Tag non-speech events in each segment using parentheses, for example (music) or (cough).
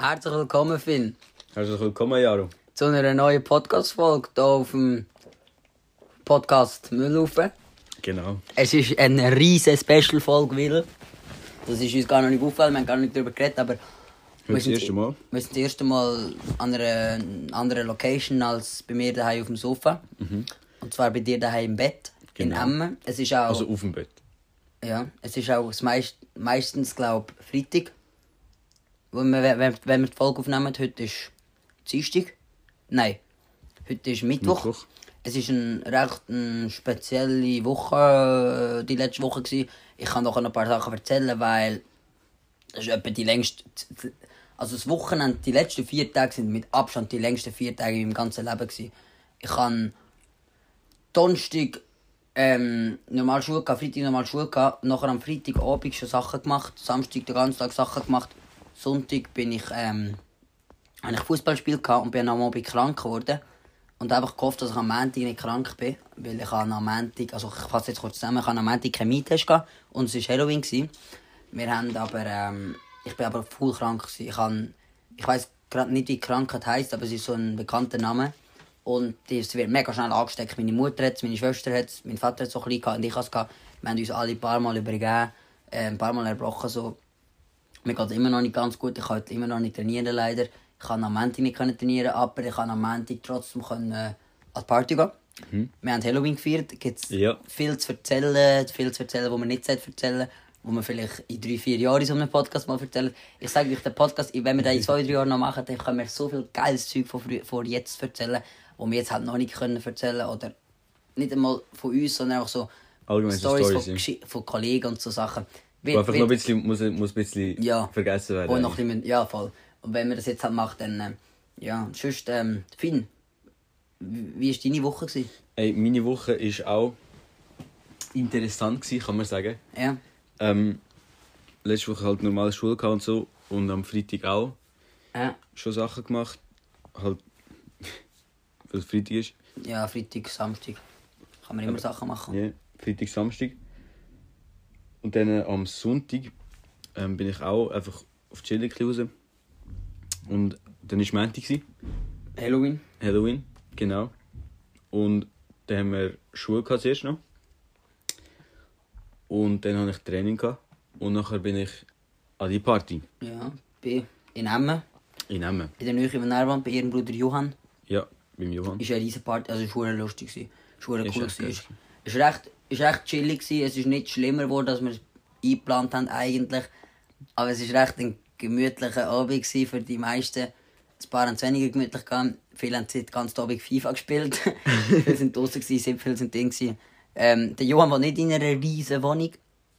Herzlich willkommen, Finn, Herzlich willkommen, Jaro. zu einer neuen Podcast-Folge hier auf dem Podcast Müllhaufen. Genau. Es ist eine riesige Special-Folge, weil das ist uns gar noch nicht aufgefallen, wir haben gar nicht darüber geredet, aber wir das sind, erste Mal. wir sind das erste Mal an einer anderen Location als bei mir daheim auf dem Sofa. Und zwar bei dir daheim im Bett Mhm. Genau. in Emmen. Es ist auch, Also auf dem Bett. ja, es ist auch das meist, meistens, glaube ich, Freitag. Wo wir, wenn, wenn wir die Folge aufnehmen, heute ist Dienstag. Nein, heute ist Mittwoch. Mittwoch. Es ist eine recht eine spezielle Woche, äh, die letzte Woche gewesen. Ich kann noch ein paar Sachen erzählen, weil das ist etwa die längste, also das Wochenende, die letzten vier Tage sind mit Abstand die längsten vier Tage in meinem ganzen Leben gewesen. Ich habe Donnerstag ähm, normal Schule gehabt, Freitag normal Schule gehabt, nachher am Freitagabend schon Sachen gemacht, Samstag den ganzen Tag Sachen gemacht, Sonntag bin ich, ähm, habe ich Fußballspiel gehabt und bin am Abend krank geworden und einfach gehofft, dass ich am Montag nicht krank bin, weil ich am Montag, also ich fasse jetzt kurz zusammen, ich habe am Montag keinen Mietest gehabt und es war Halloween. Gewesen. Wir haben aber, ähm, ich bin aber voll krank gewesen. Ich, habe, ich weiß gerade nicht, wie Krankheit heisst, aber es ist so ein bekannter Name. Und es wird mega schnell angesteckt. Meine Mutter hat es, meine Schwester hat es, mein Vater hat es so ein bisschen gehabt und ich habe es gehabt. Wir haben uns alle ein paar Mal übergeben, äh, ein paar Mal erbrochen. So. Mir geht immer noch nicht ganz gut. Ich kann heute immer noch nicht trainieren, leider. Ich kann am Montag nicht trainieren, aber ich kann am Montag trotzdem können, äh, an die Party gehen. Wir haben Halloween gefeiert. Gibt es Ja. viel zu erzählen, viel zu erzählen, was man nicht erzählen wo man vielleicht in drei, vier Jahren in so einem Podcast mal erzählen. Ich sage euch, der Podcast, wenn wir den in zwei, drei Jahren noch machen, dann können wir so viel geiles Zeug von, von jetzt erzählen, wo wir jetzt halt noch nicht können erzählen oder nicht einmal von uns, sondern auch so Allgemein Stories Storys, von, ja. Von Kollegen und so Sachen. Wo einfach wie- noch ein bisschen, muss, muss ein bisschen Ja. vergessen werden. wo noch ein bisschen, ja, voll. Und wenn man das jetzt halt macht, dann, äh, ja, sonst, ähm, Finn, wie war deine Woche? Gewesen? Ey, meine Woche war auch interessant, gewesen, kann man sagen. Ja, Ähm, letzte Woche halt normale Schule gehabt und so. Und am Freitag auch ja, schon Sachen gemacht. Halt, (laughs) weil es Freitag ist. ja, Freitag, Samstag. Kann man immer Sachen machen. Ja, Freitag, Samstag. Und dann äh, am Sonntag ähm, bin ich auch einfach auf die Chillig raus. Und dann war Montag, Halloween. Halloween, genau. Und dann haben wir Schule gehabt zuerst noch. Und dann hatte ich Training. Gehabt. Und nachher bin ich an die Party Ja, bei in Emmen, in Emmen. bei der Nähe von Närwand, bei ihrem Bruder Johann. Ja, beim Johann. Ist eine riesen Party, also es war lustig. Es war Ist cool. Es war recht, ist recht chillig, gewesen. es ist nicht schlimmer geworden, als wir es eingeplant haben eigentlich. Aber es war recht ein gemütlicher Abend gewesen für die meisten. Ein paar haben es weniger gemütlich gehabt. Viele haben seit ganz Abend FIFA gespielt. (laughs) viele sind draußen, gewesen, viele sind drin. gewesen. Ähm, der Johann war nicht in einer riesen Wohnung.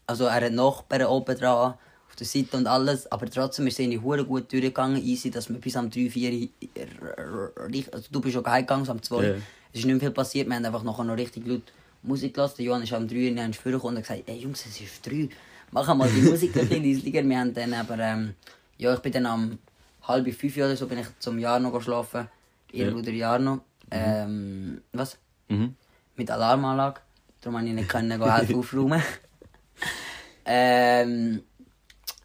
Also er hat Nachbarn oben dran, auf der Seite und alles. Aber trotzdem ist es irgendwie hure gut durchgegangen. Easy, dass wir bis am 3, 4 Uhr- Also du bist schon heimgegangen, so am 2 Ja. Es ist nicht mehr viel passiert. Wir haben einfach nachher noch richtig laut Musik gelassen. Der Johann ist am 3 Uhr in vorgekommen und gesagt, ey Jungs, es ist 3. Machen mal die Musik ein bisschen leislicher. Wir haben dann aber, ähm, ja, ich bin dann am halb fünf oder so bin ich zum Jarno geschlafen. Ihr Ja. Bruder Jarno. Ähm, was? Mhm. Mit Alarmanlage. Darum konnte ich nicht können, (laughs) helfen aufräumen. ähm,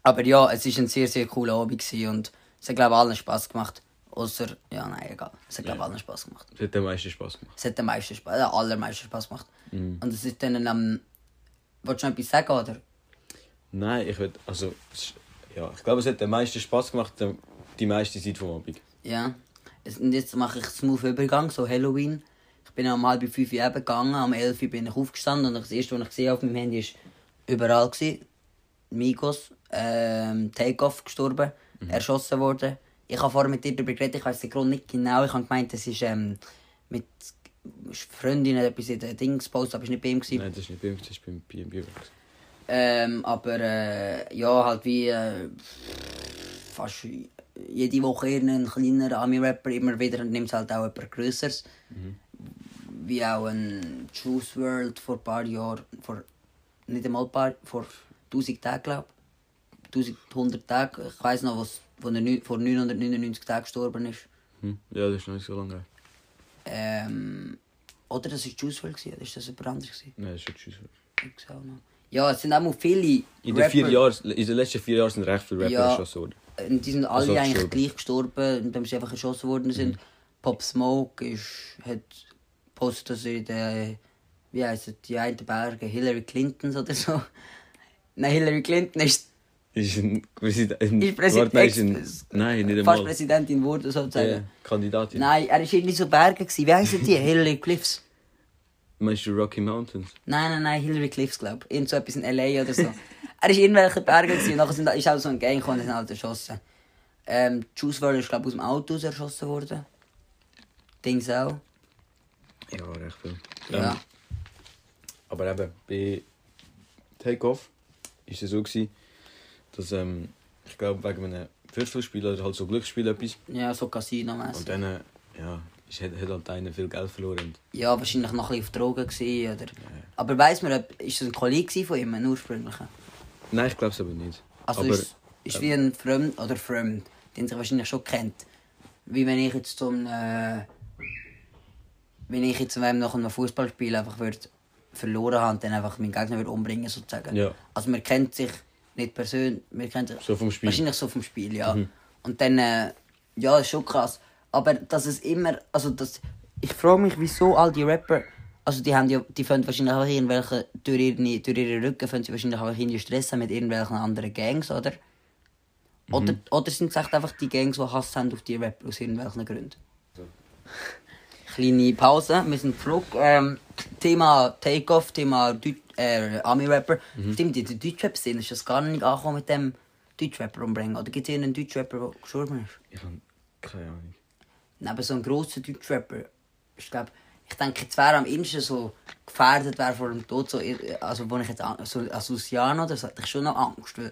aber ja, es war ein sehr, sehr cooler Abend und es hat, glaube ich, allen Spass gemacht. Außer, ja, nein, egal. Es hat, glaube ich, allen Spass gemacht. Das hat am meisten Spaß gemacht. Es hat den meisten Spaß, den allermeisten Spaß gemacht. Und es ist dann am. Wolltest du noch etwas sagen, oder? Nein, ich will, also, es- ja, ich glaube, es hat am meisten Spaß gemacht, die- die meiste Zeit vom Abend. Ja. Es- Und jetzt mache ich smooth Übergang, so Halloween. Ich bin um halb fünf Uhr eben gegangen, um elf Uhr bin ich aufgestanden und das erste, was ich gesehen auf meinem Handy, ist überall gewesen. Migos, ähm, Takeoff gestorben, erschossen worden. Ich habe vorher mit dir darüber geredet, ich weiß den Grund nicht genau. Ich habe gemeint, es ist ähm, mit Freundinnen etwas in den Dings gepostet, aber es war nicht bei ihm. Gewesen. Nein, das ist nicht bei ihm, das ist beim B&B. Ähm, aber äh, ja, halt wie äh, fast jede Woche irgendein kleiner Ami-Rapper immer wieder nimmt halt auch etwas Größeres. Wie auch ein Juice World vor ein paar Jahren, vor nicht einmal ein paar, vor 1000 Tagen glaube ich. 1100 Tage. Ich weiß noch, was wo er vor 999 Tagen gestorben ist. Hm? Ja, das ist noch nicht so lange. Ähm, oder das war Juice WRLD, gewesen, oder ist das jemand anderes? Nein, das ist schon tschüss. Ich sehe auch noch. Ja, es sind auch mal viele In den, vier Jahren, in den letzten vier Jahren sind recht viele Rapper Ja. erschossen worden. die sind alle Also eigentlich gestorben. gleich gestorben, indem sie einfach erschossen worden sind. Pop Smoke ist, hat postet, dass er den, wie heisst es, die einen Berge, Hillary Clintons oder so. (laughs) Nein, Hillary Clinton ist Ist ein Präsident. Ist Präsident- Warte, nein, ist ein, Ex- nein, nicht fast einmal. Präsidentin geworden, sozusagen. Ja, Kandidatin. Nein, er war irgendwie so Berge. Gewesen. Wie heissen die? (laughs) Hillary Cliffs. Meinst du Rocky Mountains? Nein, nein, nein, Hillary Cliffs, glaube ich. Irgend so etwas in L.A. oder so. (laughs) er war in irgendwelchen Bergen gewesen, und nachher sind, ist auch so ein Gang gekommen und sind halt erschossen. Ähm, Juice WRLD ist, glaube ich, aus dem Auto erschossen worden. Dings auch. Ja, recht viel. Ja. Ähm, aber eben, bei Takeoff war es so, gewesen, dass ähm, ich glaube, wegen einem Würfelspiel oder halt so Glücksspiel etwas. Ja, so casino Und -mässig. dann äh, ja, ist, hat, hat halt einer viel Geld verloren. Und, Ja, wahrscheinlich noch ein bisschen auf Drogen gewesen, oder... Aber weiss man, ob- ist das ein Kollege von ihm, ein ursprünglicher? nein, ich glaube es aber nicht. Also aber, ist, ist wie ein Fremd, oder Fremd, den sich wahrscheinlich schon kennt. Wie wenn ich jetzt zum... Äh, wenn ich jetzt wenn nach einem Fußballspiel einfach würd verloren habe und dann einfach meinen Gegner würd umbringen sozusagen. Ja. Also man kennt sich nicht persönlich, man kennt sich So vom Spiel. Mhm. wahrscheinlich so vom Spiel, ja. Und dann, äh, ja, ist schon krass. Aber dass es immer, also das, ich frage mich, wieso all die Rapper, also die haben ja, die finden wahrscheinlich auch irgendwelche, durch ihre, durch ihre Rücken finden sie wahrscheinlich auch irgendwie Stress haben mit irgendwelchen anderen Gangs, oder? Oder, Mhm. oder sind es echt einfach die Gangs, die Hass haben auf die Rapper aus irgendwelchen Gründen? Kleine Pause, wir sind zurück. Ähm, Thema Takeoff, Thema Deut äh, Ami-Rapper. Mhm. Stimmt, in der Deutschrap-Szene ist das gar nicht angekommen mit dem Deutschrapper umbringen. Oder gibt es irgendeinen Deutschrapper, der gestorben ist? Ich habe keine Ahnung. Neben so einem grossen Deutschrapper. Ich glaube, ich denke, jetzt wäre am ehesten so gefährdet wäre vor dem Tod. So, also, wo ich jetzt so, als Luciano oder so, hatte ich schon noch Angst. Weil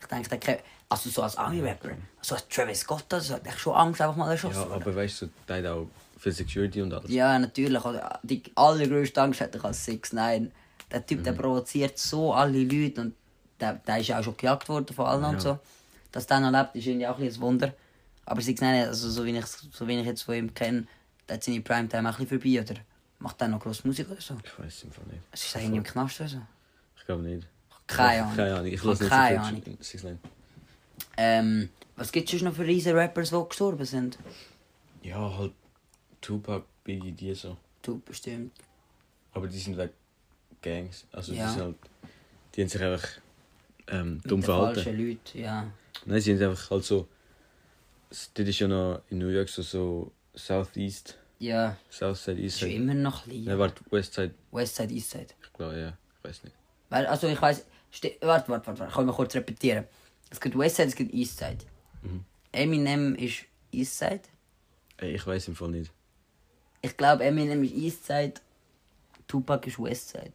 ich denke, der, also so als Ami-Rapper, so als Travis Scott, oder so, hatte ich schon Angst, einfach mal erschossen Ja, aber weißt du, der hat auch für Security und alles. Ja, natürlich. Oder Die allergrößte Angst hatte ich als 6 9 Der Typ, der provoziert so alle Leute und der, der ist ja auch schon gejagt worden von allen und so. Dass der noch lebt, ist irgendwie auch ein Wunder. Aber 6 9 also so wie ich so wie ich jetzt von ihm kenne, der hat seine Primetime auch ein bisschen vorbei, oder? Macht der noch grosse Musik oder so? Ich weiß es einfach nicht. Es ist irgendwie im Knast oder so? Ich glaube nicht. Keine Ahnung. Keine Ahnung. Ich lasse nicht keine Ahnung. viel Six Nine. Ähm, was gibt es noch für riesen Rappers, die gestorben sind? Ja, halt Tupac, Biggie, die so. Du bestimmt. Aber die sind weg Gangs. Also Ja. die sind halt. Die haben sich einfach ähm, dumm verhalten. falschen Leuten, ja. Nein, sie haben einfach halt so. Das ist ja noch in New York so, so Southeast, Ja, Southside, ist schon Eastside. immer noch klein. Nein, warte, Westside, Westside, Eastside. ich glaube, ja. Ich weiß nicht. Weil, also ich weiß, warte, warte, warte, warte, kann mal kurz repetieren. Es gibt Westside, es gibt Eastside. Mhm. Eminem ist Eastside. Ich weiß im Fall nicht. Ich glaube, Eminem ist Eastside, Tupac ist Westside.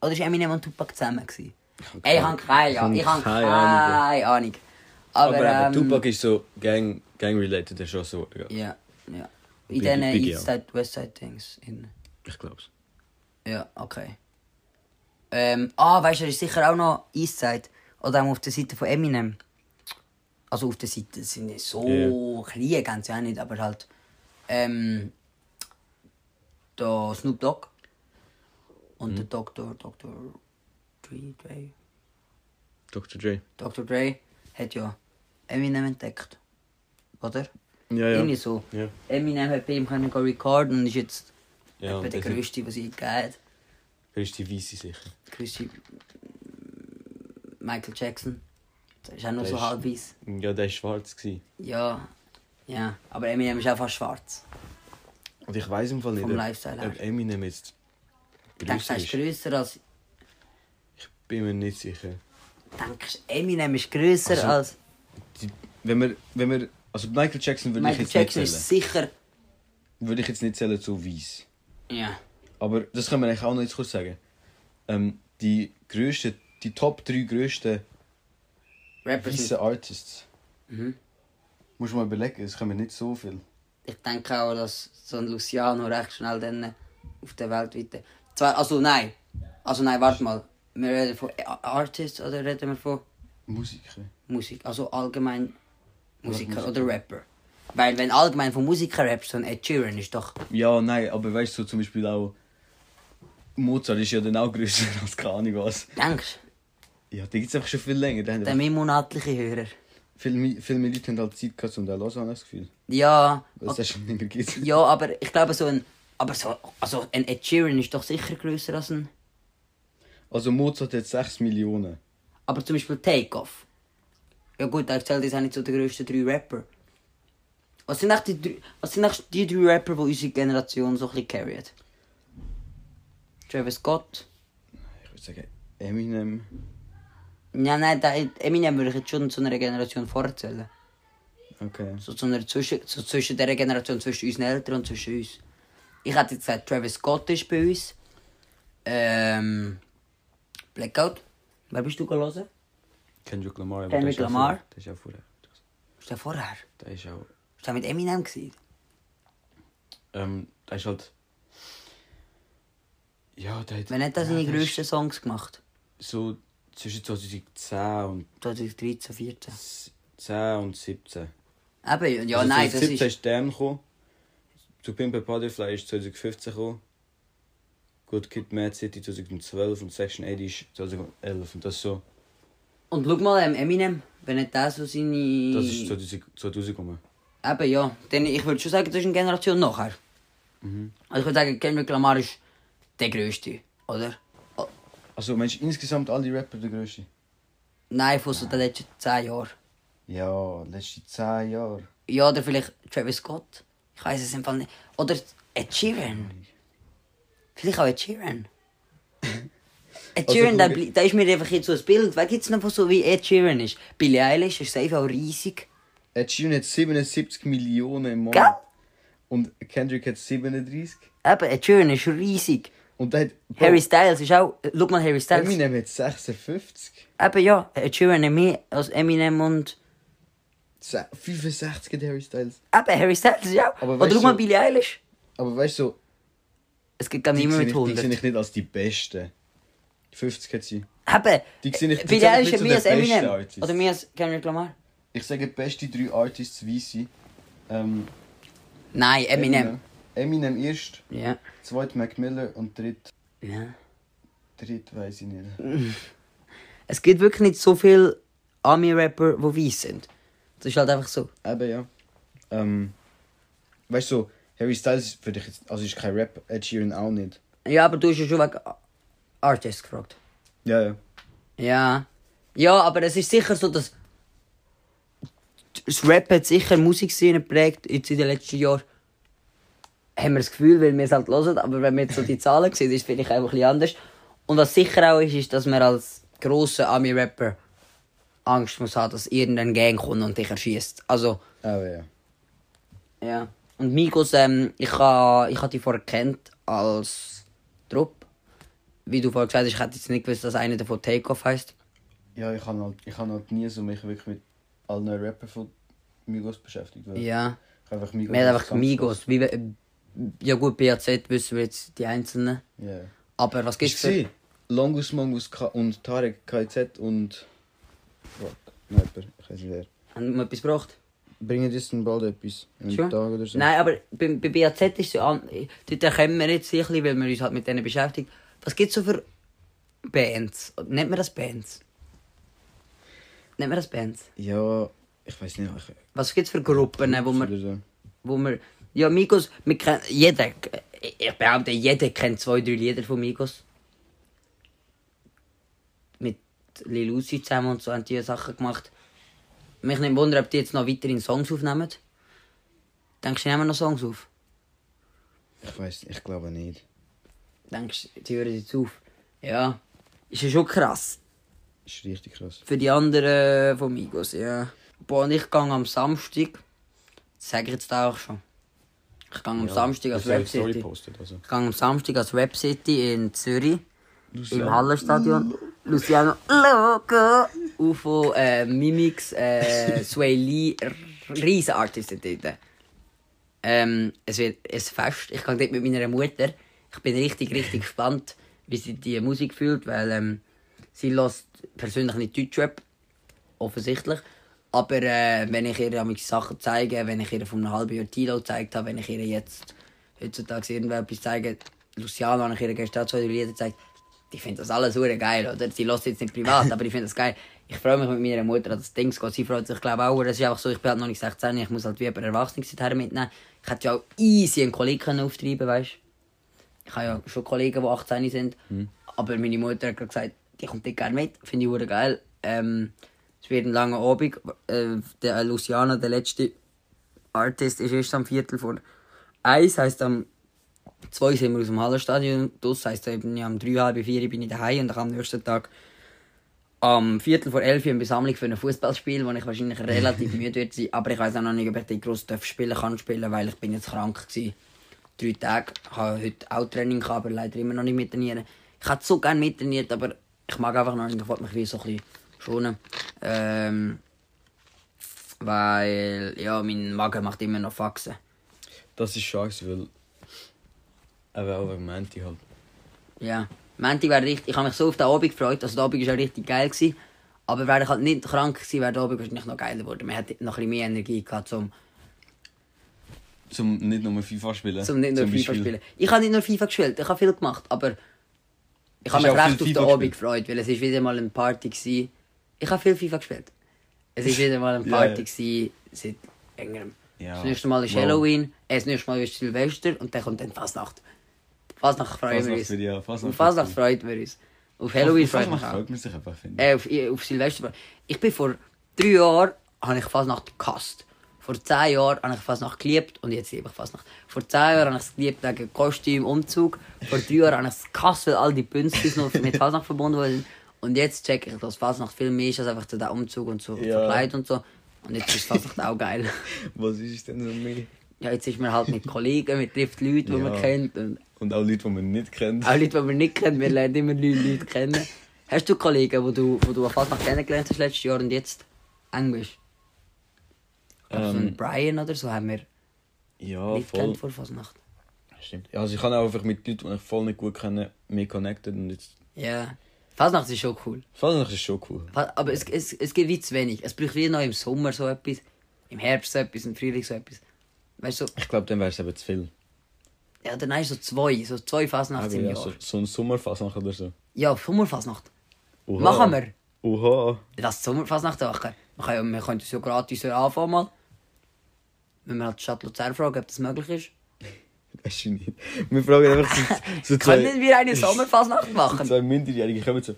Oder ist Eminem und Tupac zusammen gewesen? Ey, ich habe keine Ahnung. Ich habe keine keine Ahnung. Aber, Aber, aber ähm, Tupac ist so gang, gang-related, erschossen worden. Ja. Ja, ja. In diesen. Eastside, Westside Dings. In. Ich glaub's. Ja, okay. Ähm, ah, weißt du, er ist sicher auch noch Eastside. Oder auch auf der Seite von Eminem. Also auf der Seite sind nicht so klein, ganz ja nicht, aber halt. Ähm, der Snoop Dogg. Und der Dr. Dr. Dre, Dre. Dr. Dre. Dr. Dre hat ja Eminem entdeckt. Oder? Ja, Irgendwie so. Ja. Eminem hat bei ihm können recorden und ist jetzt Ja, der größte, was es gegeben die Weisse sicher? größte Michael Jackson. Das ist auch nur Der so halb weiß. Ja, der war schwarz. Gewesen. Ja, ja. Aber Eminem ist einfach schwarz. Und ich weiß im Fall nicht, Vom ob. Eminem jetzt Denkst du, größer er ist ist. grösser als. Bin mir nicht sicher. Denkst du, Eminem ist grösser Also, als. Die, wenn wir, wenn wir, also Michael Jackson würde ich Michael jetzt Jackson nicht ist zählen. sicher. Würde ich jetzt nicht zählen zu weiß. Ja. Aber das können wir eigentlich auch noch jetzt kurz sagen. Ähm, die grössten, die Top 3 grössten Rappers. weißen Artists. Mhm. Muss man überlegen, es kommen nicht so viel. ich denke auch, dass so ein Luciano recht schnell dann auf der Welt weiter. Zwar, also nein. Also nein, warte mal. Wir reden von Artists oder reden wir von Musiker. Musik? Also allgemein Musiker oder Rapper. Weil wenn allgemein von Musiker rappst, so ein Ed Sheeran ist doch. Ja, nein, aber weißt du, so zum Beispiel auch Mozart ist ja dann auch grösser (laughs) als keine Ahnung was. Denkst Ja, die gibt es einfach schon viel länger. Du? Der einfach- mein monatliche Hörer. Viele, mehr Leute haben halt Zeit gehabt, um den zu hören, ich das Gefühl. Ja, Weil es schon mehr gibt. ja, aber ich glaube so ein... Aber so, also ein Ed Sheeran ist doch sicher grösser als ein... Also Mozart hat 6 Millionen. Aber zum Beispiel Takeoff. Ja gut, er zählt jetzt auch nicht zu den grössten drei Rapper. Was sind echt die, drei- was sind echt die drei Rapper, die unsere Generation so ein bisschen carryen? Travis Scott. Ich würde sagen Eminem. Ja, nein, da, Eminem würde ich jetzt schon zu einer Generation vorzählen. Okay. So zu einer zwischen, so zwischen der Generation zwischen unseren Eltern und zwischen uns. Ich hätte jetzt gesagt, Travis Scott ist bei uns. Ähm. Blackout. Wer bist du gelesen? Kendrick Lamar. Kendrick Lamar? vorher- Der ist auch vorher. Ist der vorher? Der ist auch... Ist der mit Eminem gewesen? Ähm, der ist halt... Ja, der hat... Wenn nicht, er Ja, seine grössten Songs gemacht. So zwischen 2010 und 2013, 14. 10 und 17. Eben, ja, also nein, das 2017 ist. ist Damn gekommen. Zu Pimp a Butterfly ist 2015 gekommen. Good Kid, Mad City 2012 und Section 80 ist 2011. Und das ist so... Und schau mal, ähm, Eminem, wenn nicht der so seine. Das ist 2000, 2000 gekommen. Eben, ja. Denn ich würde schon sagen, das ist eine Generation nachher. Mhm. Also ich würde sagen, Kendrick Lamar ist der grösste, oder? Also meinst du insgesamt alle Rapper der größte? nein, von so den letzten 10 Jahren. Ja, letzte 10 Jahre. Ja, oder vielleicht Travis Scott. Ich weiß es im Fall nicht. Oder Ed Sheeran. Vielleicht auch Ed Sheeran. (laughs) Ed Also, Sheeran, bli- der ist mir einfach jetzt so ein Bild. Wer gibt es noch, so wie Ed Sheeran ist? Billie Eilish ist safe auch riesig. Ed Sheeran hat 77 Millionen im Gell? Monat. Und Kendrick hat 37. Eben, Ed Sheeran ist riesig. Und der hat... Bro, Harry Styles ist auch. Schau mal, Harry Styles. Eminem hat 56. Eben ja, hat mehr als Eminem und. Se- 65 hat Harry Styles. Eben, Harry Styles ist auch. Aber Oder weißt schau mal, du- Billie Eilish. Aber weißt du, so, Es gibt gar die niemand sehe mit ich, die 100. sehe ich nicht als die Besten. 50 hat sie. Eben, Die sehe ich- die Billie Eilish nicht hat zu mehr als besten Eminem. Artists. Oder mehr als Kendrick Lamar. Ich sage beste drei Artists Weisse. Ähm, Nein, Eminem. Eminem erst, Ja. zweit Mac Miller und dritt, ja. dritt weiß ich nicht. (laughs) Es gibt wirklich nicht so viele Ami-Rapper, die weiß sind. Das ist halt einfach so. Eben ja. Ähm, weißt du, so, Harry Styles für dich jetzt, also ist kein Rap, Ed Sheeran auch nicht. Ja, aber du hast ja schon wegen Artists gefragt. Ja, ja. Ja. Ja, aber es ist sicher so, dass das Rap hat sicher die Musikszene geprägt jetzt in den letzten Jahren. Haben wir das Gefühl, weil wir es halt hören, aber wenn wir jetzt so die Zahlen sehen, ist es vielleicht einfach ein bisschen anders. Und was sicher auch ist, ist, dass man als grosser Ami-Rapper Angst muss haben, dass irgendein Gang kommt und dich erschießt. Also, Aber ja. ja. Und Migos, ähm, ich habe ich ha die vorher kennt als Trupp. Wie du vorher gesagt hast, ich hätte jetzt nicht gewusst, dass einer davon Takeoff heisst. Ja, ich habe halt, ich hab halt nie so mich wirklich mit allen Rappern von Migos beschäftigt. Ja. Ich habe einfach Migos. Wir haben einfach Migos. Wie, wir- ja gut, BAZ wissen wir jetzt die Einzelnen. Ja. Aber was gibt's für... Longus Mongus K und Tarek KZ und. Fuck, jemand, ich weiß nicht wer. Haben wir etwas gebracht? Bringen dann bald etwas? Einen? Tag oder so? Nein, aber bei, bei BAZ ist es so an... Dort erkennen wir jetzt ein bisschen, weil wir uns halt mit denen beschäftigen. Was gibt's so für Bands? Nennt man das Bands? Nennt man das Bands? Ja, ich weiß nicht. Ich, Was gibt's für Gruppen, wo man... Wo wir, ja, Migos, wir kennen, jeder, ich behaupte, jeder kennt zwei, drei Lieder von Migos. Mit Lil Uzi zusammen und so haben die Sachen gemacht. Mich nicht wundern, ob die jetzt noch weiterhin Songs aufnehmen. Denkst du, die nehmen noch Songs auf? Ich weiß, ich glaube nicht. Denkst du, die hören jetzt auf? Ja. Ist ja schon krass. Ist richtig krass. Für die anderen von Migos, ja. Boah, und ich gehe am Samstag, das sage ich jetzt auch schon. Ich gehe am Samstag als Story City. postet, also. Ich gehe am Samstag als Rap City in Zürich. Im Hallenstadion. Luciano Loco. UFO, äh, Mimix, äh, (laughs) Sway Lee. r- Riesen Artisten dort. Ähm, es wird ein Fest. Ich gehe dort mit meiner Mutter. Ich bin richtig, richtig gespannt, wie sie die Musik fühlt, weil ähm, sie lässt persönlich nicht Deutschrap. Offensichtlich. Aber äh, wenn ich ihr manchmal Sachen zeige, wenn ich ihr von einem halben Jahr Tilo gezeigt habe, wenn ich ihr jetzt heutzutage irgendetwas zeige, Luciano habe ich ihr gestern zwei Lieder gezeigt, die findet das alles super geil, oder? Sie lässt jetzt nicht privat, (laughs) aber ich finde das geil. ich freue mich mit meiner Mutter an das Ding zu gehen. Sie freut sich, glaube ich, auch. Es ist einfach so, ich bin halt noch nicht 16, ich muss halt wie über Erwachsenenzeit mitnehmen. Ich hätte ja auch easy einen Kollegen auftreiben weißt Ich habe ja schon Kollegen, die 18 sind. Aber meine Mutter hat gerade gesagt, die kommt nicht gerne mit. Finde ich geil. Ähm, es wird ein langer Abend. Äh, der Luciano, der letzte Artist, ist erst am Viertel vor eins. Heisst, am zwei sind wir aus dem Hallenstadion. Das heisst, eben, ja, um drei, halb vier bin ich daheim und dann am nächsten Tag am Viertel vor elf eine Besammlung für ein Fußballspiel, wo ich wahrscheinlich relativ (laughs) müde werde sein. Aber ich weiß auch noch nicht, ob ich den gross spielen kann spielen, weil ich bin jetzt krank war. Drei Tage. Ich habe heute auch Training gehabt, aber leider immer noch nicht mit trainieren. Ich hätte so gerne mit trainiert, aber ich mag einfach noch nicht. Ich wollte mich wie so ein bisschen schonen. Ähm, weil, ja, mein Magen macht immer noch Faxen. Das ist schade, weil. Aber auch wegen Menti halt. Ja. Menti wäre richtig, ich habe mich so auf den Abend gefreut, also der Abend war auch richtig geil. Gewesen. Aber wäre ich halt nicht krank gewesen, wäre der Abend wahrscheinlich noch geiler geworden. Man hätte noch ein bisschen mehr Energie gehabt, um Zum nicht nur FIFA spielen. zum nicht nur Zum FIFA Beispiel. spielen. Ich habe nicht nur FIFA gespielt, ich habe viel gemacht, aber ich habe mich recht auf den Abend gefreut, weil es ist wieder mal eine Party gewesen. Ich habe viel FIFA gespielt. Es ist wieder mal eine (laughs) Party gewesen, seit längerem. Ja. Das nächste Mal ist Wow. Halloween, das nächste Mal ist Silvester und dann kommt dann Fasnacht. Fasnacht freuen wir uns. ja- freuen wir uns. Auf Halloween Fasnacht uns auch. freut man sich einfach, finde Äh, auf, auf Silvester. Ich bin vor drei Jahren habe ich Fasnacht gehasst. Vor zehn Jahren habe ich Fasnacht geliebt und jetzt liebe ich Fasnacht. Vor zehn Jahren habe ich es geliebt wegen Kostüm, Umzug. Vor drei Jahren habe ich es gehasst, weil all die Bünzlis noch mit Fasnacht verbunden wurden. Und jetzt check ich, dass Fasnacht viel mehr ist als einfach der Umzug und so Ja. verkleidet und so. Und jetzt ist Fasnacht auch geil. (laughs) Was ist es denn so mehr? Ja, jetzt ist man halt mit Kollegen, man trifft Leute, die man Ja. kennt. Und Und auch Leute, die man nicht kennt. auch Leute, die man nicht kennt, wir lernen immer neue Leute kennen. Hast du Kollegen, die du, wo du an Fasnacht kennengelernt hast letztes Jahr und jetzt eng bist? Ähm, so einen Brian oder so haben wir ja, nicht voll. kennt vor Fasnacht. Stimmt. Ja, also ich kann auch einfach mit Leuten, die ich voll nicht gut kenne, mehr connected und jetzt... Ja. Fasnacht ist schon cool. Fasnacht ist schon cool. Aber es, es, es gibt wie zu wenig. Es braucht wie noch im Sommer so etwas, im Herbst so etwas, im Frühling so etwas. Weißt du, so, Ich glaube, dann wäre es eben zu viel. ja, dann hast du so zwei, so zwei Fasnachts im ja, Jahr. so, so ein Sommerfasnacht oder so. Ja, Sommerfasnacht. Oha. Machen wir. Oha. Lass die Sommerfasnacht machen. Wir können, wir können das ja gratis anfangen mal. Wenn wir halt die Stadt Luzern fragen, ob das möglich ist. Weißt du nicht. Wir fragen einfach so, so Können wir eine (laughs) Sommerfasnacht so machen? zwei Minderjährige kommen so...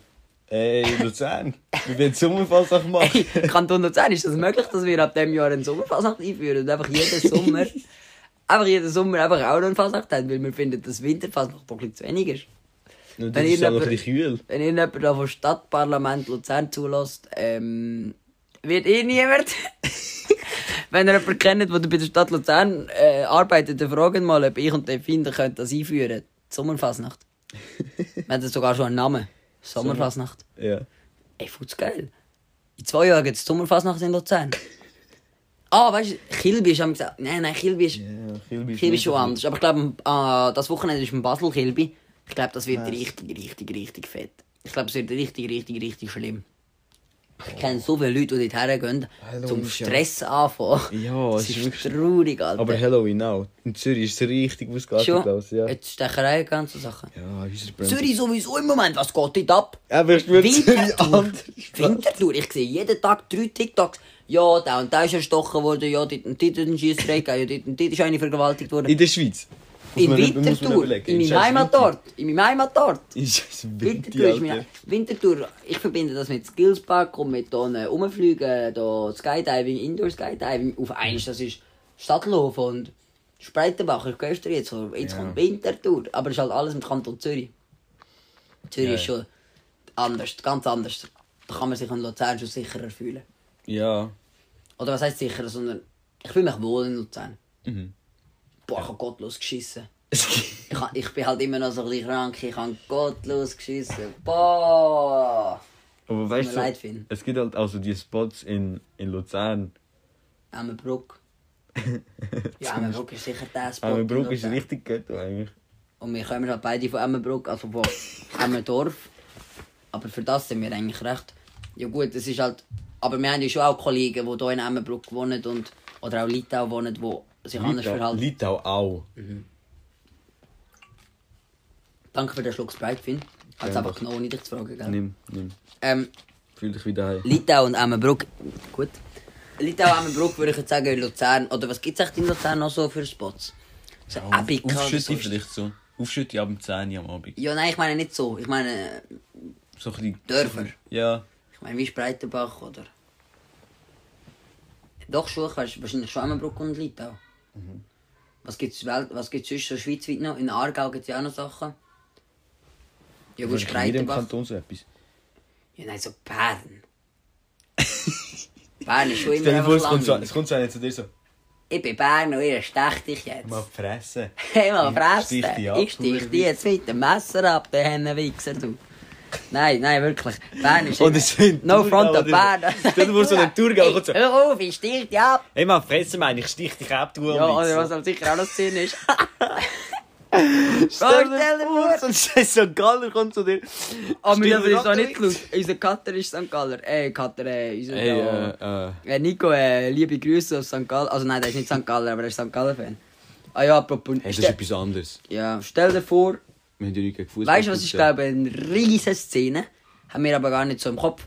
Ey, Luzern, wir wollen Sommerfasnacht (laughs) machen. Hey, Kanton Luzern, ist das möglich, dass wir ab dem Jahr eine Sommerfasnacht einführen und einfach jeden Sommer, (laughs) einfach jeden Sommer einfach auch noch eine Fasnacht haben, weil wir finden, dass Winterfasnacht doch ein bisschen zu wenig ist. Wenn das ist auch noch ein bisschen kühl. Wenn irgendjemand da vom Stadtparlament Luzern zulässt, ähm, wird eh niemand. (laughs) Wenn ihr jemanden kennt, der bei der Stadt Luzern äh, arbeitet, dann fragen mal, ob ich und der Finder könnt das einführen. Die Sommerfasnacht. (laughs) Wir haben sogar schon einen Namen. Sommerfasnacht. Ja. Ey, futz geil. In zwei Jahren gibt es Sommerfasnacht in Luzern. (laughs) Ah, weißt du, Kilby ist gesagt. Nein, nein, Kilby ist, Ja, Kilby Kilby ist schon anders. Aber ich glaube, äh, das Wochenende ist in Basel Kilby. Ich glaube, das wird Was? richtig, richtig, richtig fett. Ich glaube, es wird richtig, richtig, richtig schlimm. Ich kenne so viele Leute, die dort hergehen, Halloween zum Stress anfangen. Ja, es ist ist wirklich- traurig, Alter. Aber Halloween auch. In Zürich ist es richtig ausgeartet aus, ja. jetzt Stecherei, ganze Sachen. Ja. Zürich sowieso im Moment, was geht dort ab? Aber ich schwöre, Zürich anders. Winterthur. Ich sehe jeden Tag drei TikToks. Ja, da und da ist erstochen worden, ja, dort und dort ist ein Schiessdreck, ja, dort und dort ist eine vergewaltigt worden. In der Schweiz. In Winterthur, in meinem Heimatort, in meinem Heimatort. In Winterthur ist mein Winterthur, ich verbinde das mit Skillspark und mit hier Rumfliegen, da Skydiving, Indoor Skydiving. Auf eins, das ist Stadtlof und Spreitenbach, ist gestern jetzt. Jetzt Ja. kommt Winterthur, aber es ist halt alles im Kanton Zürich. Zürich Ja, ist schon anders, ganz anders. Da kann man sich an Luzern schon sicherer fühlen. Ja. Oder was heißt sicher, sondern ich fühle mich wohl in Luzern. Mhm. Boah, ich habe gottlos geschissen. (laughs) Ich, ich bin halt immer noch so ein bisschen krank, ich habe gottlos geschissen. Boah! Aber weißt du, Finn. es gibt halt also die Spots in, in Luzern. Emmenbruck. (laughs) Ja, Emmenbruck ist sicher der Spot. Aber in Bruck ist richtig gut eigentlich. Und wir kommen halt beide von Emmenbruck, also von (laughs) Emmendorf. Aber für das sind wir eigentlich recht. Ja gut, es ist halt... Aber wir haben ja schon auch Kollegen, die hier in Emmenbruck wohnen und... Oder auch Litau wohnen, die sich anders Litau, verhalten. Litau auch. Danke für den Schluck Sprite, Finn. Hat es Gerne einfach genommen, ohne dich zu fragen, gell? Nimm, nimm. Ähm, Fühl dich wieder heim. Litau und Emmenbruck. Gut. Litau, Emmenbruck würde ich jetzt sagen, Luzern. Oder was gibt es echt in Luzern noch so für Spots? So Epica oder Aufschütte so. vielleicht so. Aufschütte ab dem 10 Uhr am Abend. Ja, nein, ich meine nicht so. Ich meine, So ein bisschen... Dörfer. Ja. ich meine wie Spreitenbach oder. Doch schon, ich weiß wahrscheinlich schon Emmenbruck und Litau. Was gibt es was gibt's sonst so schweizweit noch? In Aargau gibt es ja auch noch Sachen. Ja, gut, in jedem Spreitenbach. Kanton so etwas. Ja, nein, so Bern. (laughs) Bern ist schon immer Stell dir vor, es kommt, so, es kommt so einer zu dir so... Ich bin Bern und ihr stech dich jetzt. Mal fressen. (laughs) Hey, mal Ich fressen. Ich stich dich jetzt mit dem Messer ab, der Hennenwichser, du. Nein, nein, wirklich. Bern ist immer- so in No front of Bern. Stell dir vor, so ein Thurgau kommt so- Hör auf, ich stich dich ab. Hey, mal fressen, meine ich stich dich ab, du Ja, oder was aber sicher auch noch Sinn ist. Stell dir vor, so ein scheiß St. Galler kommt zu dir. Aber wir haben es auch nicht laut. Unser Cutter ist St. Galler. Äh, Cutter, äh, unser Hey, da- äh, äh... Äh, Nico, äh, liebe Grüße aus St. Gallen. Also nein, der ist nicht St. Galler, aber er ist St. Galler-Fan. Ah ja, apropos... Hey, das ist etwas anderes. ja, stell dir vor, Wir haben ja nicht gegen Fußball. weißt du, was ich glaube, eine riesige Szene, haben wir aber gar nicht so im Kopf.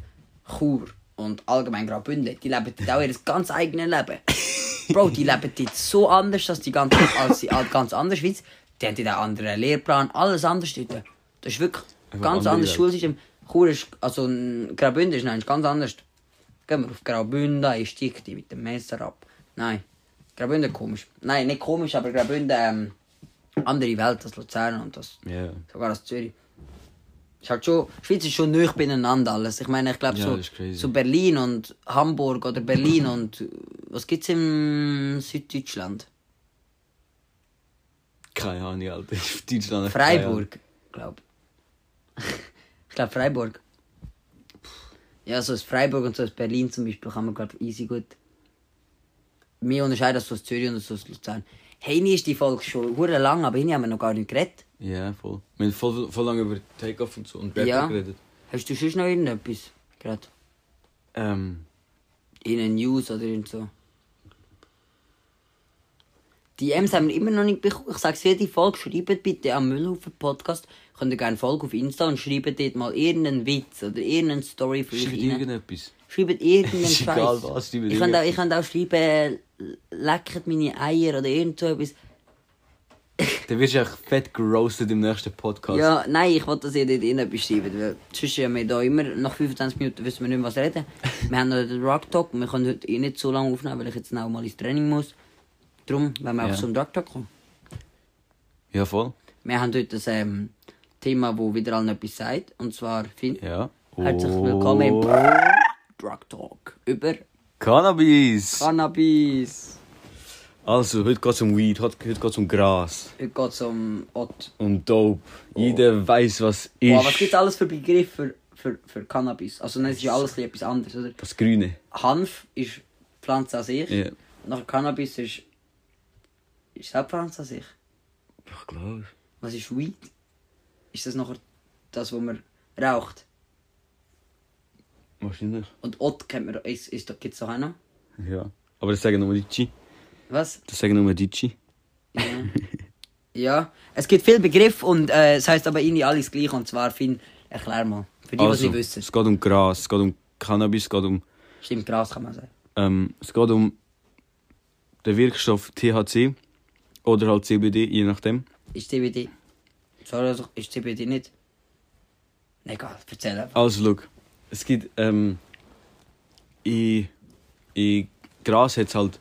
Chur und allgemein Graubünden, die leben dort auch ihr ganz eigenes Leben. (laughs) Bro, die leben dort so anders als die ganze, als die ganz andere Schweiz. Die haben dort einen anderen Lehrplan, alles anders dort. Das ist wirklich ein ganz andere anderes Welt. Schulsystem. Chur ist, also ein Graubünden ist nein, ist ganz anders. Gehen wir auf Graubünden, ich stieg die mit dem Messer ab. Nein, Graubünden komisch. Nein, nicht komisch, aber Graubünden ähm, andere Welt als Luzern und das Ja. sogar als Zürich. Ist halt schon, Schweiz ist schon nah beieinander alles. Ich meine, ich glaube Ja, so, so Berlin und Hamburg oder Berlin und was gibt's im Süddeutschland? Keine Ahnung, Alter. (laughs) Deutschland. (laughs) ich. Freiburg, glaube ich. glaube Freiburg. Ja, so aus Freiburg und so aus Berlin zum Beispiel kann man gerade easy gut. Wir unterscheiden das so aus Zürich und so aus Luzern. Hey, nie ist die Folge schon hure lang, aber hier haben wir noch gar nicht geredet. Ja, voll. Wir haben voll, voll lange über Take-Off und so und Rapper Ja. geredet. Hast du sonst noch irgendetwas? Gerade? Ähm, In den News oder irgend so. Die M's haben wir immer noch nicht bekommen. Ich sag's jede Folge, schreibt bitte am Müllhaufen Podcast. Könnt ihr gerne folgen auf Insta und schreibt dort mal irgendeinen Witz oder irgendeine Story für euch schreibt rein. irgendetwas. Schreibt irgendeinen (laughs) Ist Scheiß. egal was, schreibt ich kann auch, ich kann auch schreiben, lecket meine Eier oder irgend so etwas. (laughs) Dann wirst du echt fett geroastet im nächsten Podcast. Ja, nein, ich wollte, dass ihr dort irgendetwas schreibt, weil sonst haben wir da immer, nach 25 Minuten wissen wir nicht mehr, was reden. wir haben noch den Rock Talk, wir können heute eh nicht so lange aufnehmen, weil ich jetzt noch mal ins Training muss. Darum, wenn wir Ja. einfach zum Rock Talk kommen. Ja, voll. Wir haben heute ein ähm, Thema, wo wieder allen etwas sagt, und zwar, Finn, Ja. herzlich willkommen im Drug Talk über Cannabis! Cannabis. Also, heute geht es um Weed, heute heute geht es um Gras Heute geht es um Ott. und Dope. Jeder weiß, was ist. Boah, was gibt es alles für Begriffe für, für, für Cannabis? Also, nein, es ist ja alles etwas anderes, oder? Das Grüne. Hanf ist Pflanze an sich. Ja. Nachher Cannabis ist. Ist auch Pflanze an sich. Ich glaube. Was ist Weed? Ist das nachher das, was man raucht? Wahrscheinlich. Und Ott kennt man, ist, ist, gibt es doch auch noch. Ja. Aber das sagen nur Dici. Was? Das sagen nur Dici. Ja. ja. Es gibt viele Begriffe und äh, es heisst aber irgendwie alles gleich. Und zwar, Finn, erklär mal. Für die, Also, es wissen. es geht um Gras, es geht um Cannabis, es geht um, Stimmt, Gras kann man sagen. ähm, es geht um den Wirkstoff THC oder halt CBD, je nachdem. Ist CBD. Sorry, also ist CBD nicht. Egal, erzähl einfach. Also, schau, es gibt, ähm, in, in Gras hat es halt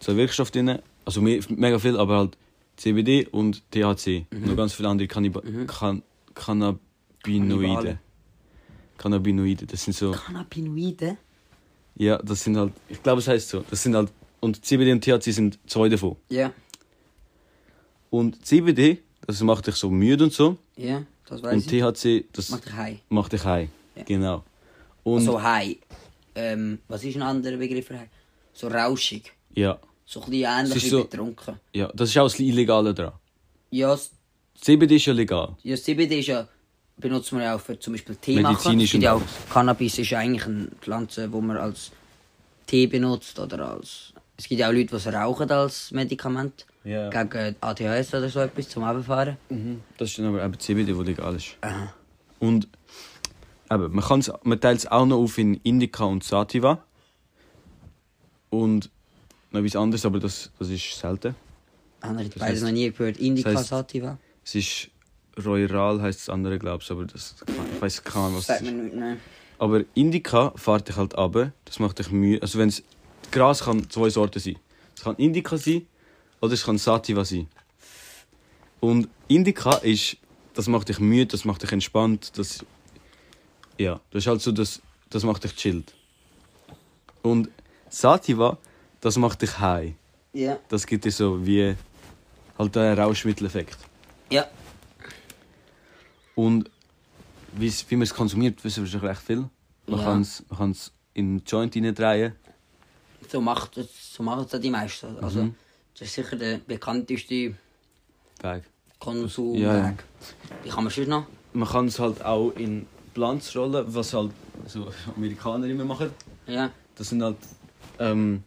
so Wirkstoff drin, also me mega viel, aber halt CBD und THC. Mhm. Noch ganz viele andere Canniba can Cannabinoide. Cannabinoide, das sind so, Cannabinoide? ja, das sind halt, ich glaube, es heißt so, das sind halt, und CBD und THC sind zwei davon. Ja. Und CBD, das macht dich so müde und so, Ja, das weiß und ich. THC, das Macht dich high. macht dich high. Ja. Genau. Und, Also high. Ähm, was ist ein anderer Begriff für high? So rauschig. ja, So ein bisschen ähnlich wie so- betrunken. ja, das ist auch das Illegale dran. Ja, CBD ist ja legal. ja, CBD ist ja, benutzt man ja auch für zum Beispiel Tee machen. Medizinisch Es gibt ja auch, Cannabis ist ja eigentlich eine Pflanze, wo man als Tee benutzt oder als... Es gibt ja auch Leute, die es rauchen als Medikament. Ja. Gegen ADHS oder so etwas zum Abfahren. Das ist dann aber eben CBD, wo legal ist. Aha. Und eben, man, kann's, man teilt es auch noch auf in Indica und Sativa. Und noch etwas anderes, aber das, das ist selten. Habe ich Das beides heisst- noch nie gehört. Indica, das heisst- Sativa. Es ist Royal heisst das andere, glaube ich, aber das, ich weiß keine Ahnung, was das ist. nicht, nein. Aber Indica fährt dich halt ab. Das macht dich müde. Also wenn's, Gras kann zwei Sorten sein. Es kann Indica sein oder es kann Sativa sein. Und Indica ist, das macht dich müde, das macht dich entspannt. Das, ja, das ist halt so, das, das macht dich chillt. Und Sativa, das macht dich high. Ja. Das gibt dir so wie halt einen Rauschmitteleffekt. Ja. Und wie's- wie man es konsumiert, wissen wir schon recht viel. Man Ja. kann es man kann's in einen Joint reindrehen. So macht es so machen es die meisten. Also, Mhm. das ist sicher der bekannteste Weg. Konsumweg. Ja, ja. Wie kann man sonst noch? Man kann es halt auch in Plants rollen, was halt so Amerikaner immer machen. Ja. Das sind halt ähm,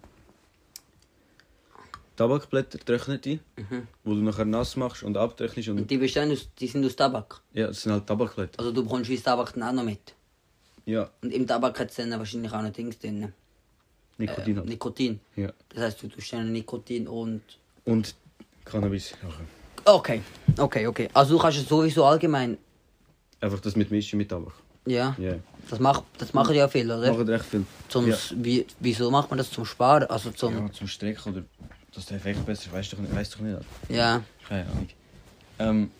Tabakblätter, trocknete, Mhm. wo du nachher nass machst und abtrocknest. Und Und, die bestehen aus, die sind aus Tabak. ja, das sind halt Tabakblätter. Also du bekommst wie Tabak dann auch noch mit. Ja, Und im Tabak hat es dann wahrscheinlich auch noch Dings drin. Nikotin Äh, halt. Nikotin. Ja. Das heißt, du tust dann Nikotin und... Und Cannabis. Okay, okay, okay. Also du kannst es sowieso allgemein... Einfach das mit Mischen mit Tabak. Ja. Ja. Das, macht, das machen ja viele, oder? Machen recht viel. Zum, Ja. wie, wieso macht man das zum Sparen? Also zum... Ja, zum Strecken oder dass der Effekt besser ist, weißt du doch doch nicht. Ja. Keine Ahnung. Ähm,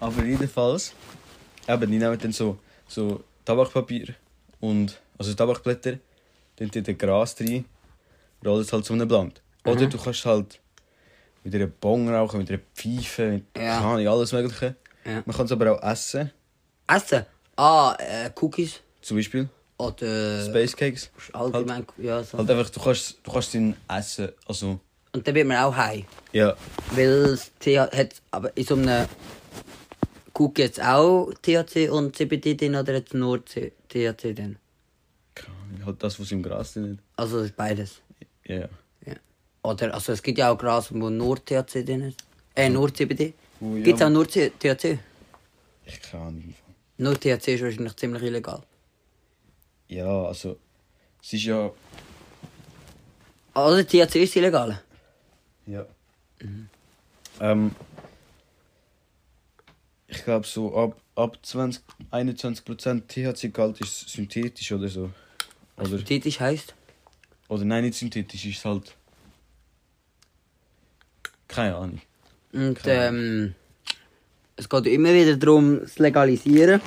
aber jedenfalls, eben, die nehmen dann so, so Tabakpapier und, also Tabakblätter, dann tun die Gras rein, rollen es halt zu einem Blunt. Oder Mhm. du kannst halt mit einer Bong rauchen, mit einer Pfeife, mit Ja. alles mögliche. Ja. Man kann es aber auch essen, Essen? Ah, äh, Cookies. zum Beispiel Oder... Space Cakes. Allgemein, ja, so. Halt einfach, du kannst, du kannst ihn essen, also, Und dann wird man auch high. ja, Weil es TH hat, aber in so einem Cookie jetzt auch THC und CBD drin oder jetzt nur C THC drin? keine Ahnung, halt das, was im Gras drin ist. Also es ist beides. Ja, ja. Oder, also es gibt ja auch Gras, wo nur THC drin ist. Äh, nur CBD. Oh, ja. Gibt es auch nur C THC? Ich keine Ahnung. Nur THC ist wahrscheinlich ziemlich illegal. Ja, also, es ist ja, Also THC ist illegal. Ja. Ähm, ich glaube so ab, ab 20, 21% THC-Gehalt ist synthetisch oder so. Oder, Synthetisch heisst? oder nein, nicht synthetisch, ist halt. Keine Ahnung. Und Klar. ähm, es geht ja immer wieder darum, es zu legalisieren.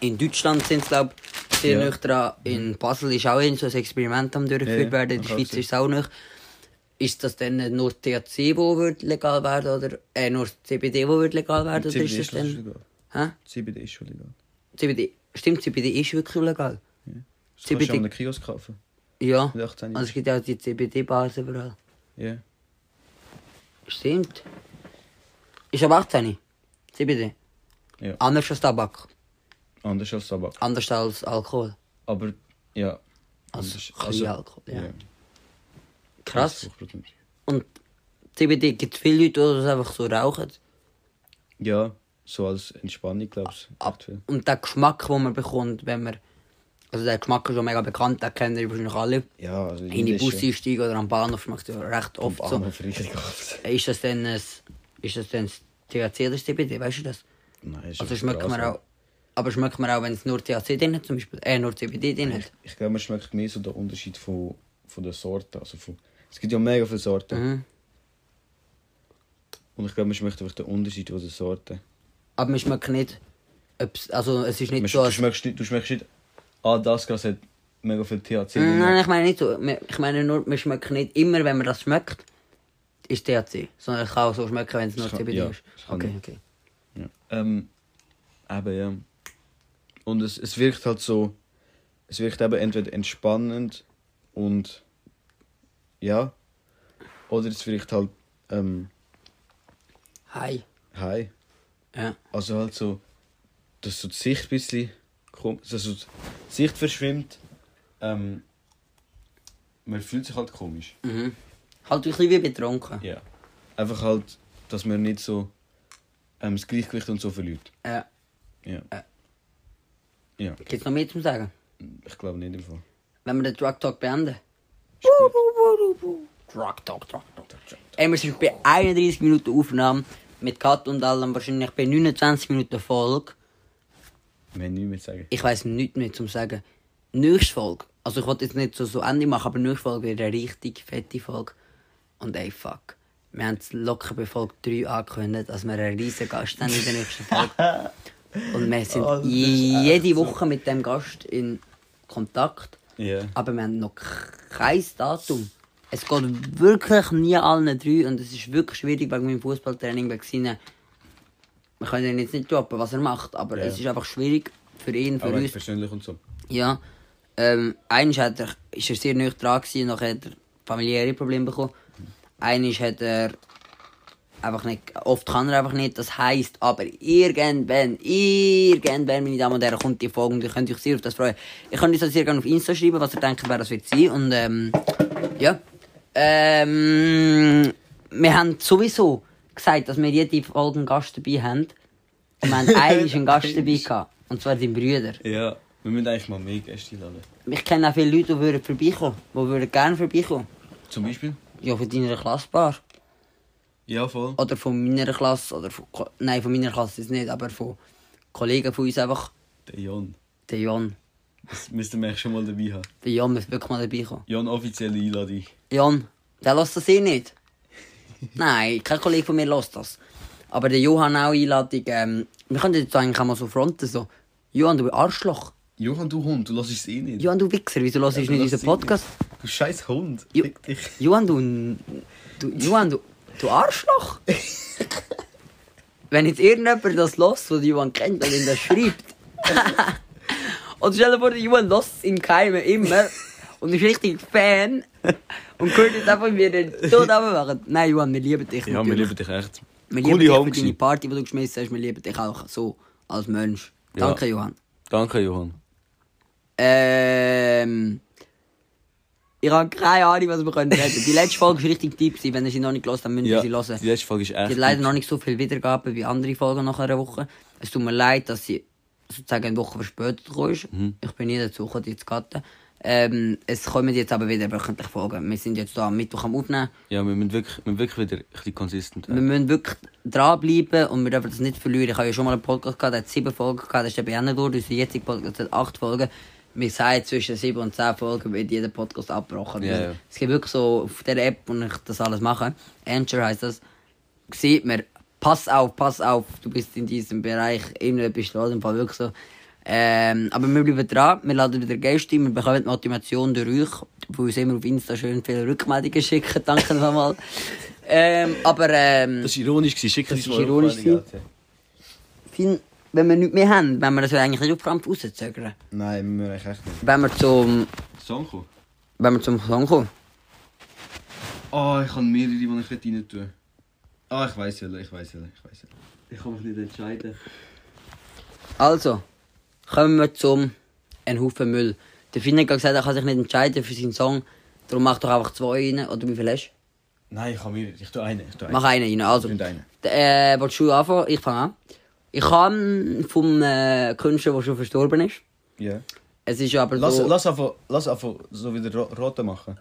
In Deutschland sind es, glaube ich, sehr Ja. dran. In Basel ist auch ein so ein Experiment am durchgeführt Ja, ja, werden. In der Schweiz ist es auch nicht. Ist das dann nur THC, wo wird legal werden oder äh, nur CBD, wo wird legal werden? Oder CBD ist das ist schon dann? legal. Hä? CBD ist schon legal. CBD. Stimmt, CBD ist wirklich legal. Das kannst CBD du an einem Kiosk kaufen. Ja. Mit 18 Also es gibt ja auch die CBD-Bars überall. Ja. Stimmt. Ist aber 18. CBD. Ja. Anders als Tabak. Anders als Tabak. Anders als Alkohol. Aber, ja. Anders- kleiner Alkohol, ja. ja. Krass. 20%. Und CBD gibt es viele Leute, die das einfach so rauchen. Ja, so als Entspannung, glaube ich. Und der Geschmack, den man bekommt, wenn man. Also der Geschmack ist schon mega bekannt, den kennen ihr wahrscheinlich alle. Ja, also In die Busse einsteigen oder am Bahnhof schmeckt es ja recht oft so. (laughs) Ist das denn ein, ist das denn THC oder CBD, weißt du das? Nein, ist Also schmeckt man auch. Aber schmeckt man auch, wenn es nur THC drin hat, zum Beispiel? Äh, nur CBD drin Ich, hat? ich glaube, man schmeckt mehr so den Unterschied von, von der Sorte. Also von, es gibt ja mega viele Sorten. Mhm. Und ich glaube, man schmeckt einfach den Unterschied von der Sorte. Aber man schmeckt nicht. ob's- Also es ist nicht Man, so. du, Als, schmeckst nicht, du schmeckst nicht, ah, das Gras hat mega viel THC. Drin. Nein, ich meine nicht so. Ich meine nur, man schmeckt nicht immer, wenn man das schmeckt, ist THC. Sondern es kann auch so schmecken, wenn es nur CBD ja, ist. Okay, okay. Ja. Ähm, eben, ja. Und es, es wirkt halt so, es wirkt eben entweder entspannend und ja, oder es wirkt halt ähm, Hi. high. Ja. Also halt so, dass so die Sicht ein bisschen kom- also die Sicht verschwimmt. Ähm, man fühlt sich halt komisch. Mhm. Halt ein bisschen wie betrunken. Ja. Einfach halt, dass man nicht so ähm, das Gleichgewicht und so verliert. Ja. Ja. Ja. Ja, Gibt es noch mehr zu sagen? ich glaube nicht im Fall. Wenn wir den Drug Talk beenden? Drug Talk, Drug Talk. Ey, wir sind bei 31 Minuten Aufnahme mit Cut und allem, wahrscheinlich bei 29 Minuten Folge. Haben nichts mehr zu sagen. Ich weiß nichts mehr zum sagen. Nächste Folge, also ich wollte jetzt nicht so, so Ende machen, aber nächste Folge wird eine richtig fette Folge. Und ey, fuck. Wir haben es locker bei Folge 3 angekündigt, dass wir einen riesen Gast haben in der nächsten Folge. (laughs) Und wir sind Oh, jede echt so. Woche mit dem Gast in Kontakt. Ja. Aber wir haben noch kein Datum. Es geht wirklich nie allen drei und es ist wirklich schwierig wegen meinem Fußballtraining, wegen seinen... Wir können ihn jetzt nicht droppen, was er macht, aber Ja. es ist einfach schwierig für ihn, für Aber uns. persönlich und so. Ja. Ähm, einmal hat er, ist er sehr nüchtern dran gewesen, nachher hat er familiäre Probleme bekommen. Einmal hat er einfach nicht, oft kann er einfach nicht, das heisst, aber irgendwann, irgendwann, meine Damen und Herren, kommt die Folge und ihr könnt euch sehr auf das freuen. Ihr könnt uns das sehr gerne auf Insta schreiben, was ihr denkt, wer das wird sein und ähm, ja. Ähm, wir haben sowieso gesagt, dass wir jede Folge einen Gast dabei haben. Und wir haben (laughs) eigentlich einen Gast dabei gehabt. Und zwar dein Brüder. Ja, wir müssen eigentlich mal mehr Gäste einladen. Ich kenne auch viele Leute, die würden vorbeikommen. Die würden gerne vorbeikommen. Zum Beispiel? Ja, von deiner Klassbar. Ja, voll. Oder von meiner Klasse. Oder von, nein, von meiner Klasse ist nicht, aber von Kollegen von uns einfach. Der Jon. Der Jon. Das wir eigentlich schon mal dabei haben. Der Jon muss wirklich mal dabei kommen. Jon, offizielle Einladung. Jon, der lässt das eh nicht. (laughs) nein, kein Kollege von mir lässt das. Aber der Johann auch Einladung. Ähm, wir können jetzt eigentlich auch mal so fronten. So. Johann, du Arschloch. Johann, du Hund, du lässt es eh nicht. Johann, du Wichser, wieso hörst du Ja, nicht du unseren lässt Podcast? Du scheiß Hund. Jo- Fick dich. Johann, du, du, Johann, du, du Arschloch. Wenn jetzt irgendjemand das los, der Johann kennt, und ihm das schreibt. (laughs) und stell dir vor, der Johann lässt es im Geheimen immer und ist richtig Fan und hört jetzt einfach, wie wir den Tod machen. Nein, Johann, wir lieben dich. Ja, wir natürlich. lieben dich echt. Wir Coole lieben dich für deine. Party, die du geschmissen hast. Wir lieben dich auch so als Mensch. Ja. Danke, Johann. Danke, Johann. Ähm. Ich habe keine Ahnung, was wir können reden. Die letzte Folge war richtig deep. Wenn ihr sie noch nicht gehört habt, müsst ihr Ja, sie hören. die letzte Folge ist Die echt hat leider noch nicht so viel Wiedergaben wie andere Folgen nach einer Woche. Es tut mir leid, dass sie sozusagen eine Woche verspätet ist. Mhm. Ich bin nie dazu gekommen, die zu cutten. Ähm, es kommen jetzt aber wieder wöchentlich Folgen. Wir sind jetzt da am Mittwoch am Aufnehmen. Ja, wir müssen wirklich, wir müssen wirklich wieder ein bisschen consistent Wir werden. müssen wirklich dranbleiben und wir dürfen das nicht verlieren. Ich habe ja schon mal einen Podcast gehabt, der hat sieben Folgen gehabt, das ist der beendet worden. Unser jetziger Podcast hat acht Folgen. Wir sagen, zwischen sieben und zehn Folgen wird jeder Podcast abgebrochen. Ja, ja. Es gibt wirklich so auf der App, wo ich das alles mache, Anchor heisst das, sieht man, pass auf, pass auf, du bist in diesem Bereich irgendetwas los, im Fall wirklich so. Ähm, aber wir bleiben dran, wir laden wieder Gäste ein, wir bekommen Motivation durch euch, die uns immer auf Insta schön viele Rückmeldungen schicken, (laughs) danke nochmal. ähm, aber ähm, Das war ironisch, gewesen. schick Das uns ist mal ironisch Rückmeldungen. Wenn wir nichts mehr haben, wenn wir das ja eigentlich nicht auf Kampf rauszögern. Nein, wir müssen eigentlich echt nicht. Wenn wir zum, Song kommen? wenn wir zum Song kommen. Oh, ich habe mehrere, die ich rein tun. Ah, ich weiß ja, ich weiß ja, ich weiß ja. Ich kann mich nicht entscheiden. Also, kommen wir zum Ein Haufen Müll. Der Finn hat gerade gesagt, er kann sich nicht entscheiden für seinen Song. Darum mach doch einfach zwei rein. Oder wie viel hast Nein, ich habe mehrere. Ich tue einen. Ich tue du? Mach einen rein. Also, einen. äh, willst du anfangen? Ich fange an. Ich habe vom äh, Künstler, der schon verstorben ist. Ja. Es ist aber Lass, so... lass, einfach, lass einfach so wieder ro rote machen.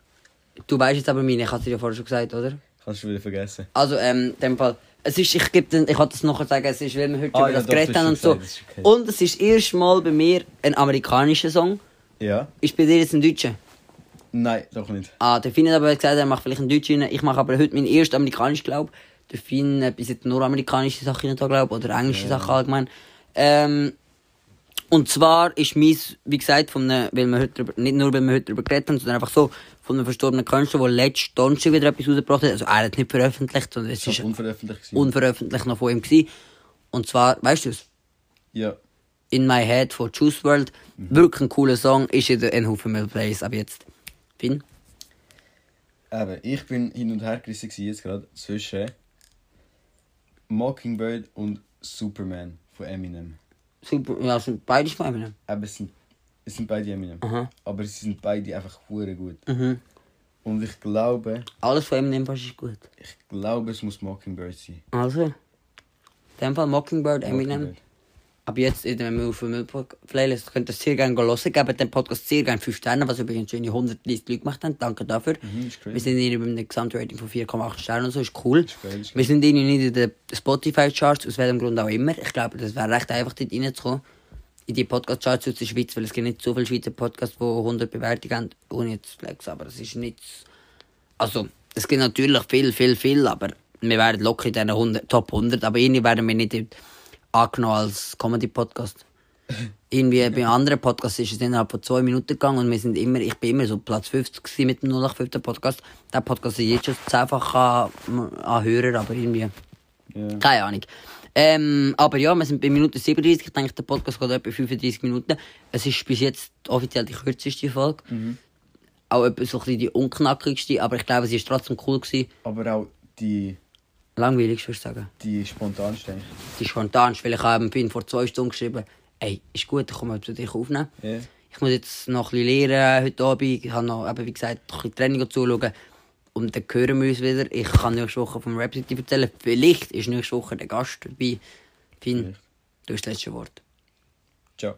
Du weißt jetzt aber meine, ich hatte dir ja vorher schon gesagt, oder? Kannst du wieder vergessen. Also, ähm, in dem Fall. Es ist, ich gebe den, ich wollte das nachher sagen, es ist, weil wir heute Ah, über ja, das doch, geredet das haben und so. okay. Und es ist das erste Mal bei mir ein amerikanischer Song. Ja? Ist bei dir jetzt ein deutscher? Nein, doch nicht. Ah, der Finn hat aber gesagt, er macht vielleicht einen deutschen rein. Ich mache aber heute meinen ersten amerikanischen, glaube Der Finn bis jetzt nur amerikanische Sachen rein, glaube oder englische Sachen allgemein. Ähm, und zwar ist meins, wie gesagt, von einem, weil wir heute drüber, nicht nur, weil wir heute darüber geredet haben, sondern einfach so, von einem verstorbenen Künstler, der letztes Donnerstag wieder etwas rausgebracht hat. Also er hat nicht veröffentlicht, sondern es Das ist ist unveröffentlicht. gewesen. unveröffentlicht noch von ihm gewesen. Und zwar, weißt du es? ja. In My Head von Juice WRLD. Wirklich ein cooler Song, ist in der Haufen Mill Plays ab jetzt. Finn? Eben, ich bin hin und her gerissen jetzt gerade zwischen Mockingbird und Superman von Eminem. Super, ja, sind beide von Eminem. Eben, es sind, es sind beide Eminem. Aha. Aber sie sind beide einfach hure gut. Mhm. Und ich glaube, Alles von Eminem fast ist gut. ich glaube, es muss Mockingbird sein. Also, in dem Fall Mockingbird, Eminem. Mockingbird. Ab jetzt, in der auf dem Playlist, könnt ihr sehr gerne hören. Gebt dem Podcast sehr gerne 5 Sterne, was übrigens schon 130 Leute gemacht haben. Danke dafür. Mhm, ist. Wir sind irgendwie bei einem Gesamtrating von 4,8 Sternen und so, ist cool. geil, ist Wir sind irgendwie nicht in den Spotify-Charts, aus welchem Grund auch immer. Ich glaube, das wäre recht einfach, dort reinzukommen. In die Podcast-Charts aus der Schweiz, weil es gibt nicht so viele Schweizer Podcasts, die 100 Bewertungen haben. Ohne jetzt flex, aber es ist nicht... Also, es gibt natürlich viel, viel, viel, aber wir wären locker in diesen 100, Top 100, aber irgendwie werden wir nicht angenommen als Comedy-Podcast. irgendwie bei anderen Podcasts ist es innerhalb von zwei Minuten gegangen und wir sind immer, ich bin immer so Platz 50 gewesen mit dem 0815 Podcast. Der Podcast ist jetzt schon zehnfach an, an Hörer, aber irgendwie, Ja. keine Ahnung. Ähm, aber ja, wir sind bei Minute 37. Ich denke, der Podcast geht etwa 35 Minuten. Es ist bis jetzt offiziell die kürzeste Folge. Auch etwa so ein bisschen die unknackigste, aber ich glaube, sie ist trotzdem cool gewesen. Aber auch die, Langweilig, würde ich sagen. die spontanste. Die spontan, weil ich habe bin vor zwei Stunden geschrieben, ey, ist gut, ich komme zu dich aufnehmen. Ja. Ich muss jetzt noch ein bisschen lernen heute Abend. Ich habe noch, eben, wie gesagt, noch ein bisschen Training zuschauen. Und dann hören wir uns wieder. Ich kann nächste Woche vom Rap City erzählen. Vielleicht ist nächste Woche der Gast dabei. Finn, du hast das letzte Wort. Ciao.